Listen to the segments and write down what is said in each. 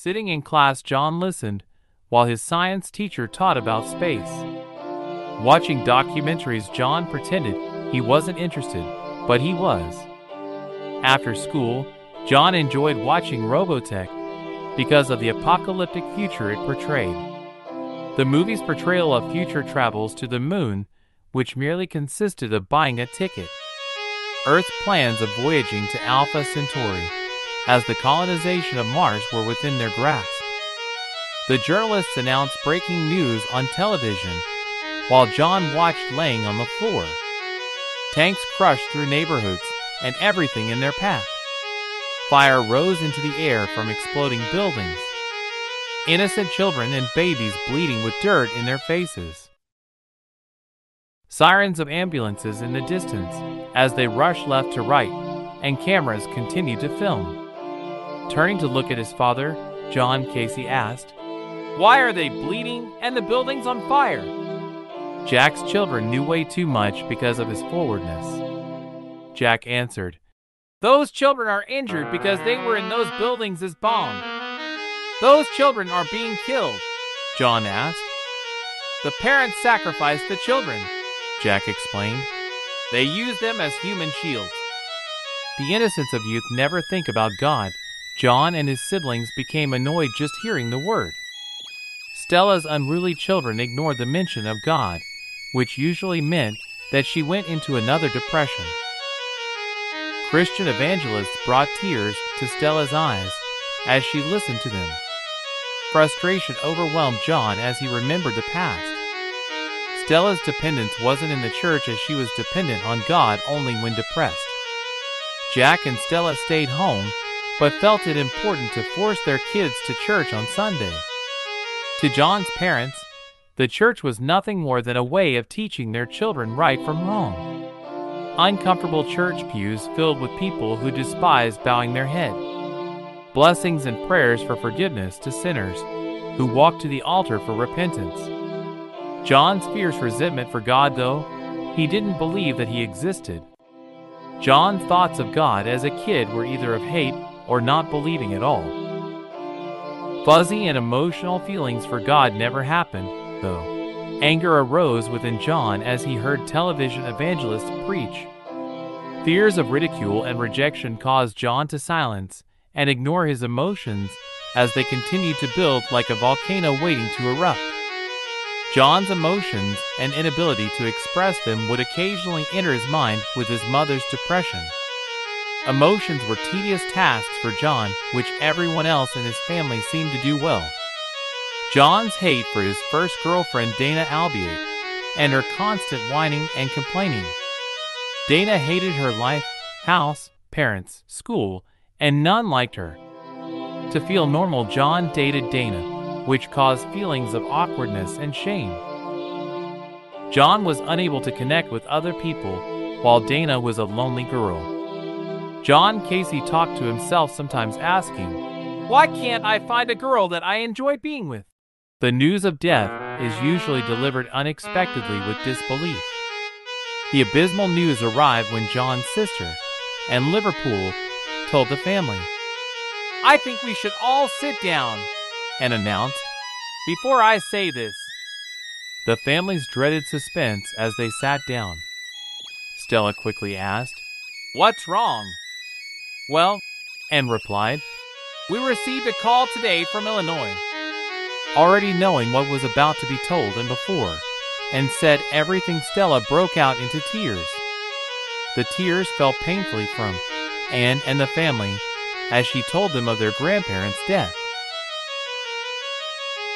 Sitting in class, John listened while his science teacher taught about space. Watching documentaries, John pretended he wasn't interested, but he was. After school, John enjoyed watching Robotech because of the apocalyptic future it portrayed. The movie's portrayal of future travels to the moon, which merely consisted of buying a ticket. Earth plans of voyaging to Alpha Centauri, as the colonization of Mars were within their grasp. The journalists announced breaking news on television, while John watched laying on the floor. Tanks crushed through neighborhoods and everything in their path. Fire rose into the air from exploding buildings. Innocent children and babies bleeding with dirt in their faces. Sirens of ambulances in the distance as they rush left to right, and cameras continue to film. Turning to look at his father, John Casey asked, Why are they bleeding and the buildings on fire? Jack's children knew way too much because of his forwardness. Jack answered, those children are injured because they were in those buildings as bombed. Those children are being killed, John asked. The parents sacrificed the children, Jack explained. They used them as human shields. The innocence of youth never think about God. John and his siblings became annoyed just hearing the word. Stella's unruly children ignored the mention of God, which usually meant that she went into another depression. Christian evangelists brought tears to Stella's eyes as she listened to them. Frustration overwhelmed John as he remembered the past. Stella's dependence wasn't in the church as she was dependent on God only when depressed. Jack and Stella stayed home, but felt it important to force their kids to church on Sunday. To John's parents, the church was nothing more than a way of teaching their children right from wrong uncomfortable church pews filled with people who despise bowing their head. Blessings and prayers for forgiveness to sinners who walk to the altar for repentance. John's fierce resentment for God, though, he didn't believe that he existed. John's thoughts of God as a kid were either of hate or not believing at all. Fuzzy and emotional feelings for God never happened, though. Anger arose within John as he heard television evangelists preach. Fears of ridicule and rejection caused John to silence and ignore his emotions as they continued to build like a volcano waiting to erupt. John's emotions and inability to express them would occasionally enter his mind with his mother's depression. Emotions were tedious tasks for John, which everyone else in his family seemed to do well. John's hate for his first girlfriend, Dana Albiate, and her constant whining and complaining. Dana hated her life, house, parents, school, and none liked her. To feel normal, John dated Dana, which caused feelings of awkwardness and shame. John was unable to connect with other people, while Dana was a lonely girl. John Casey talked to himself, sometimes asking, Why can't I find a girl that I enjoy being with? The news of death is usually delivered unexpectedly with disbelief. The abysmal news arrived when John's sister and Liverpool told the family. I think we should all sit down, and announced, Before I say this. The family's dreaded suspense as they sat down. Stella quickly asked, What's wrong? Well, Anne replied, We received a call today from Illinois already knowing what was about to be told and before, and said everything Stella broke out into tears. The tears fell painfully from Anne and the family as she told them of their grandparents' death.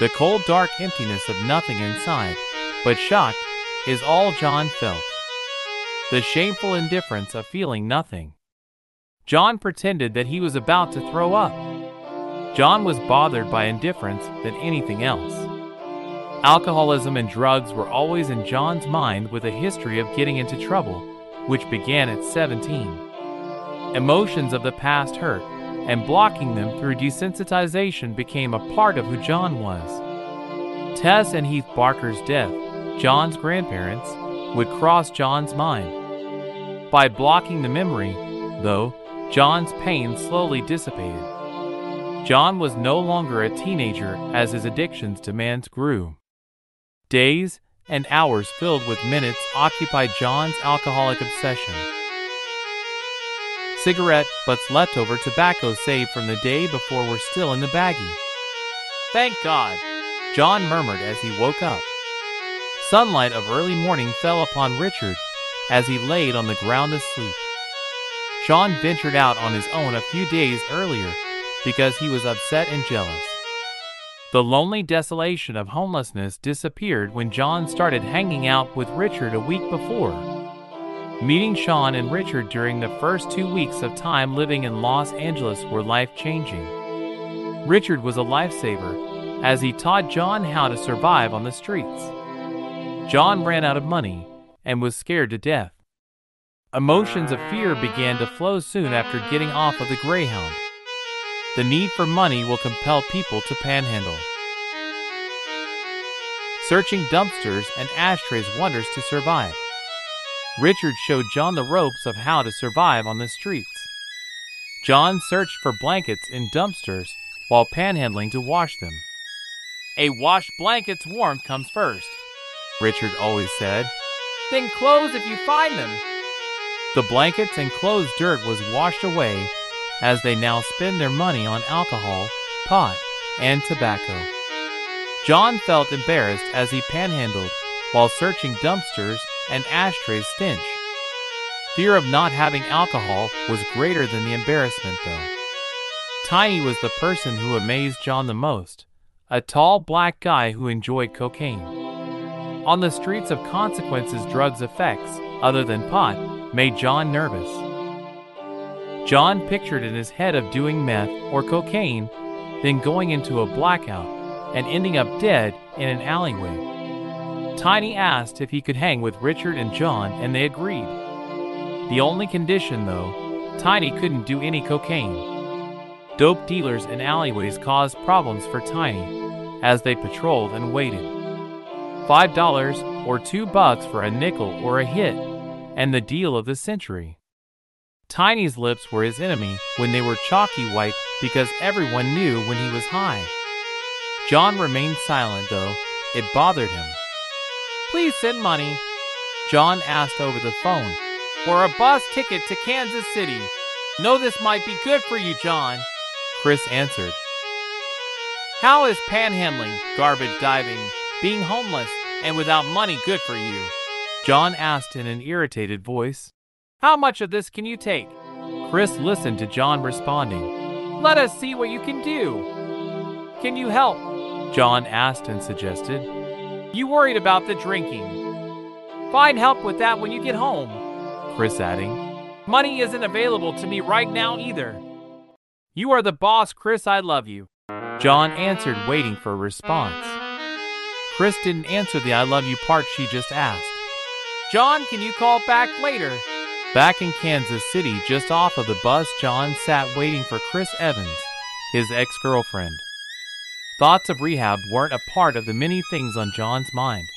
The cold, dark emptiness of nothing inside, but shocked, is all John felt. The shameful indifference of feeling nothing. John pretended that he was about to throw up. John was bothered by indifference than anything else. Alcoholism and drugs were always in John's mind with a history of getting into trouble, which began at 17. Emotions of the past hurt, and blocking them through desensitization became a part of who John was. Tess and Heath Barker's death, John's grandparents, would cross John's mind. By blocking the memory, though, John's pain slowly dissipated. John was no longer a teenager as his addictions to demands grew. Days and hours filled with minutes occupied John's alcoholic obsession. Cigarette butts leftover tobacco saved from the day before were still in the baggie. Thank God, John murmured as he woke up. Sunlight of early morning fell upon Richard as he laid on the ground asleep. John ventured out on his own a few days earlier because he was upset and jealous. The lonely desolation of homelessness disappeared when John started hanging out with Richard a week before. Meeting Sean and Richard during the first two weeks of time living in Los Angeles were life changing. Richard was a lifesaver as he taught John how to survive on the streets. John ran out of money and was scared to death. Emotions of fear began to flow soon after getting off of the Greyhound. The need for money will compel people to panhandle. Searching dumpsters and ashtrays wonders to survive. Richard showed John the ropes of how to survive on the streets. John searched for blankets in dumpsters while panhandling to wash them. A washed blanket's warmth comes first, Richard always said. Then clothes if you find them. The blankets and clothes dirt was washed away as they now spend their money on alcohol, pot, and tobacco. John felt embarrassed as he panhandled while searching dumpsters and ashtrays stench. Fear of not having alcohol was greater than the embarrassment, though. Tiny was the person who amazed John the most, a tall black guy who enjoyed cocaine. On the streets of consequences, drugs' effects, other than pot, made John nervous. John pictured in his head of doing meth or cocaine, then going into a blackout and ending up dead in an alleyway. Tiny asked if he could hang with Richard and John, and they agreed. The only condition, though, Tiny couldn't do any cocaine. Dope dealers in alleyways caused problems for Tiny as they patrolled and waited. Five dollars or two bucks for a nickel or a hit, and the deal of the century. Tiny's lips were his enemy when they were chalky white because everyone knew when he was high. John remained silent, though. It bothered him. Please send money, John asked over the phone, for a bus ticket to Kansas City. Know this might be good for you, John, Chris answered. How is panhandling, garbage diving, being homeless, and without money good for you? John asked in an irritated voice. How much of this can you take? Chris listened to John responding. Let us see what you can do. Can you help? John asked and suggested. You worried about the drinking. Find help with that when you get home. Chris adding. Money isn't available to me right now either. You are the boss, Chris. I love you. John answered, waiting for a response. Chris didn't answer the I love you part she just asked. John, can you call back later? Back in Kansas City, just off of the bus, John sat waiting for Chris Evans, his ex girlfriend. Thoughts of rehab weren't a part of the many things on John's mind.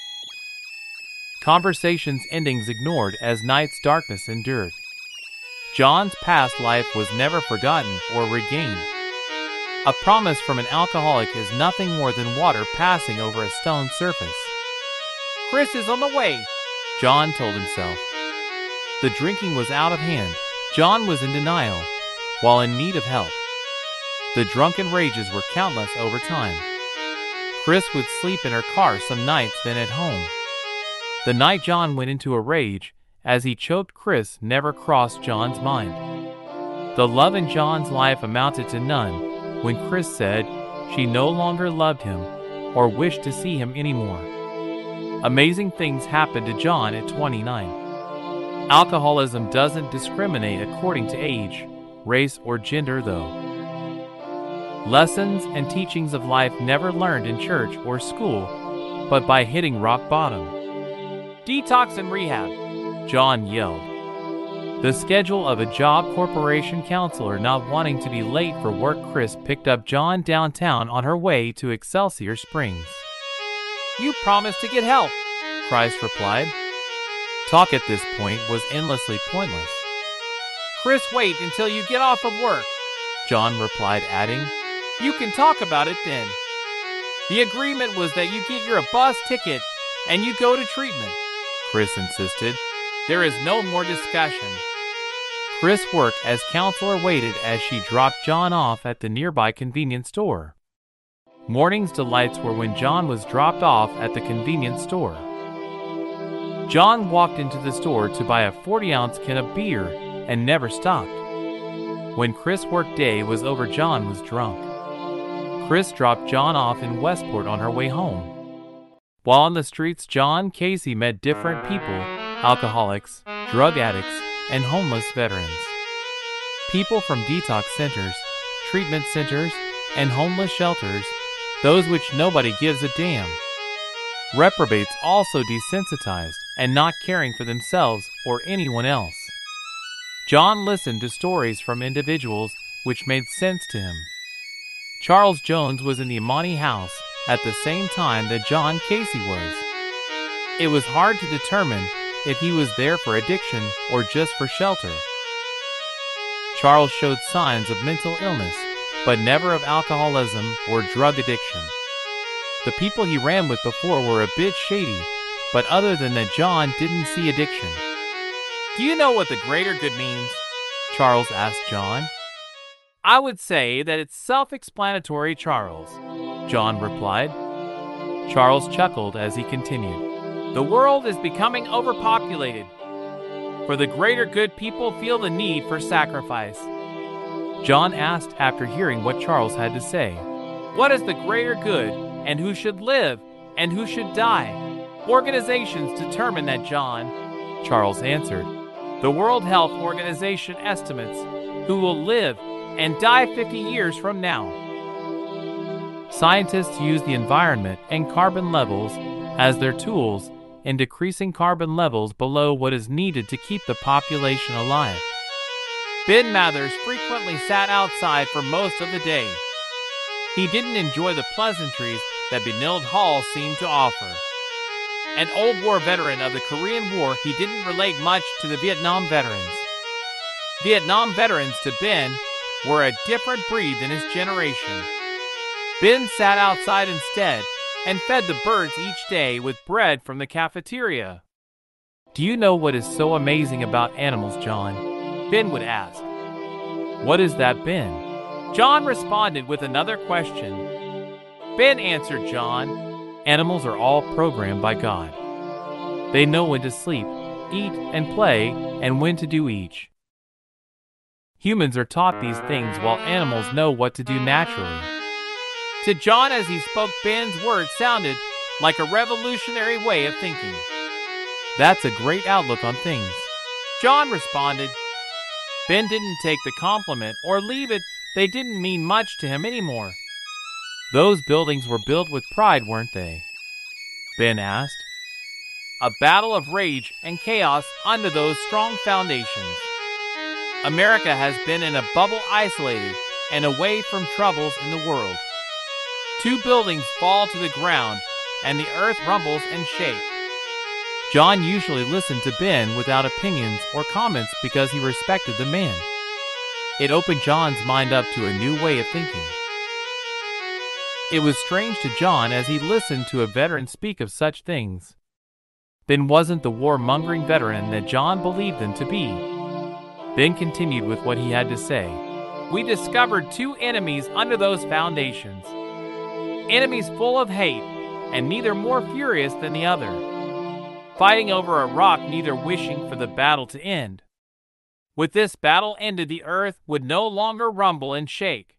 Conversations endings ignored as night's darkness endured. John's past life was never forgotten or regained. A promise from an alcoholic is nothing more than water passing over a stone surface. Chris is on the way, John told himself. The drinking was out of hand. John was in denial, while in need of help. The drunken rages were countless over time. Chris would sleep in her car some nights, then at home. The night John went into a rage, as he choked Chris, never crossed John's mind. The love in John's life amounted to none when Chris said she no longer loved him or wished to see him anymore. Amazing things happened to John at 29. Alcoholism doesn't discriminate according to age, race, or gender, though. Lessons and teachings of life never learned in church or school, but by hitting rock bottom. Detox and rehab, John yelled. The schedule of a job corporation counselor not wanting to be late for work, Chris picked up John downtown on her way to Excelsior Springs. You promised to get help, Christ replied. Talk at this point was endlessly pointless. Chris, wait until you get off of work, John replied, adding, You can talk about it then. The agreement was that you get your bus ticket and you go to treatment. Chris insisted. There is no more discussion. Chris worked as counselor waited as she dropped John off at the nearby convenience store. Morning's delights were when John was dropped off at the convenience store. John walked into the store to buy a 40 ounce can of beer and never stopped. When Chris' work day was over, John was drunk. Chris dropped John off in Westport on her way home. While on the streets, John Casey met different people alcoholics, drug addicts, and homeless veterans. People from detox centers, treatment centers, and homeless shelters those which nobody gives a damn. Reprobates also desensitized and not caring for themselves or anyone else. John listened to stories from individuals which made sense to him. Charles Jones was in the Imani house at the same time that John Casey was. It was hard to determine if he was there for addiction or just for shelter. Charles showed signs of mental illness but never of alcoholism or drug addiction. The people he ran with before were a bit shady, but other than that, John didn't see addiction. Do you know what the greater good means? Charles asked John. I would say that it's self explanatory, Charles, John replied. Charles chuckled as he continued. The world is becoming overpopulated. For the greater good, people feel the need for sacrifice. John asked after hearing what Charles had to say. What is the greater good, and who should live, and who should die? Organizations determine that, John, Charles answered. The World Health Organization estimates who will live and die 50 years from now. Scientists use the environment and carbon levels as their tools in decreasing carbon levels below what is needed to keep the population alive. Ben Mathers frequently sat outside for most of the day. He didn't enjoy the pleasantries that Benilde Hall seemed to offer. An old war veteran of the Korean War, he didn't relate much to the Vietnam veterans. Vietnam veterans to Ben were a different breed than his generation. Ben sat outside instead and fed the birds each day with bread from the cafeteria. Do you know what is so amazing about animals, John? Ben would ask. What is that, Ben? John responded with another question. Ben answered John, Animals are all programmed by God. They know when to sleep, eat, and play, and when to do each. Humans are taught these things while animals know what to do naturally. To John, as he spoke, Ben's words sounded like a revolutionary way of thinking. That's a great outlook on things. John responded, Ben didn't take the compliment or leave it, they didn't mean much to him anymore. Those buildings were built with pride, weren't they? Ben asked. A battle of rage and chaos under those strong foundations. America has been in a bubble isolated and away from troubles in the world. Two buildings fall to the ground and the earth rumbles and shakes. John usually listened to Ben without opinions or comments because he respected the man. It opened John's mind up to a new way of thinking. It was strange to John as he listened to a veteran speak of such things. Ben wasn't the war-mongering veteran that John believed him to be. Ben continued with what he had to say. We discovered two enemies under those foundations. Enemies full of hate, and neither more furious than the other fighting over a rock, neither wishing for the battle to end. With this battle ended, the earth would no longer rumble and shake.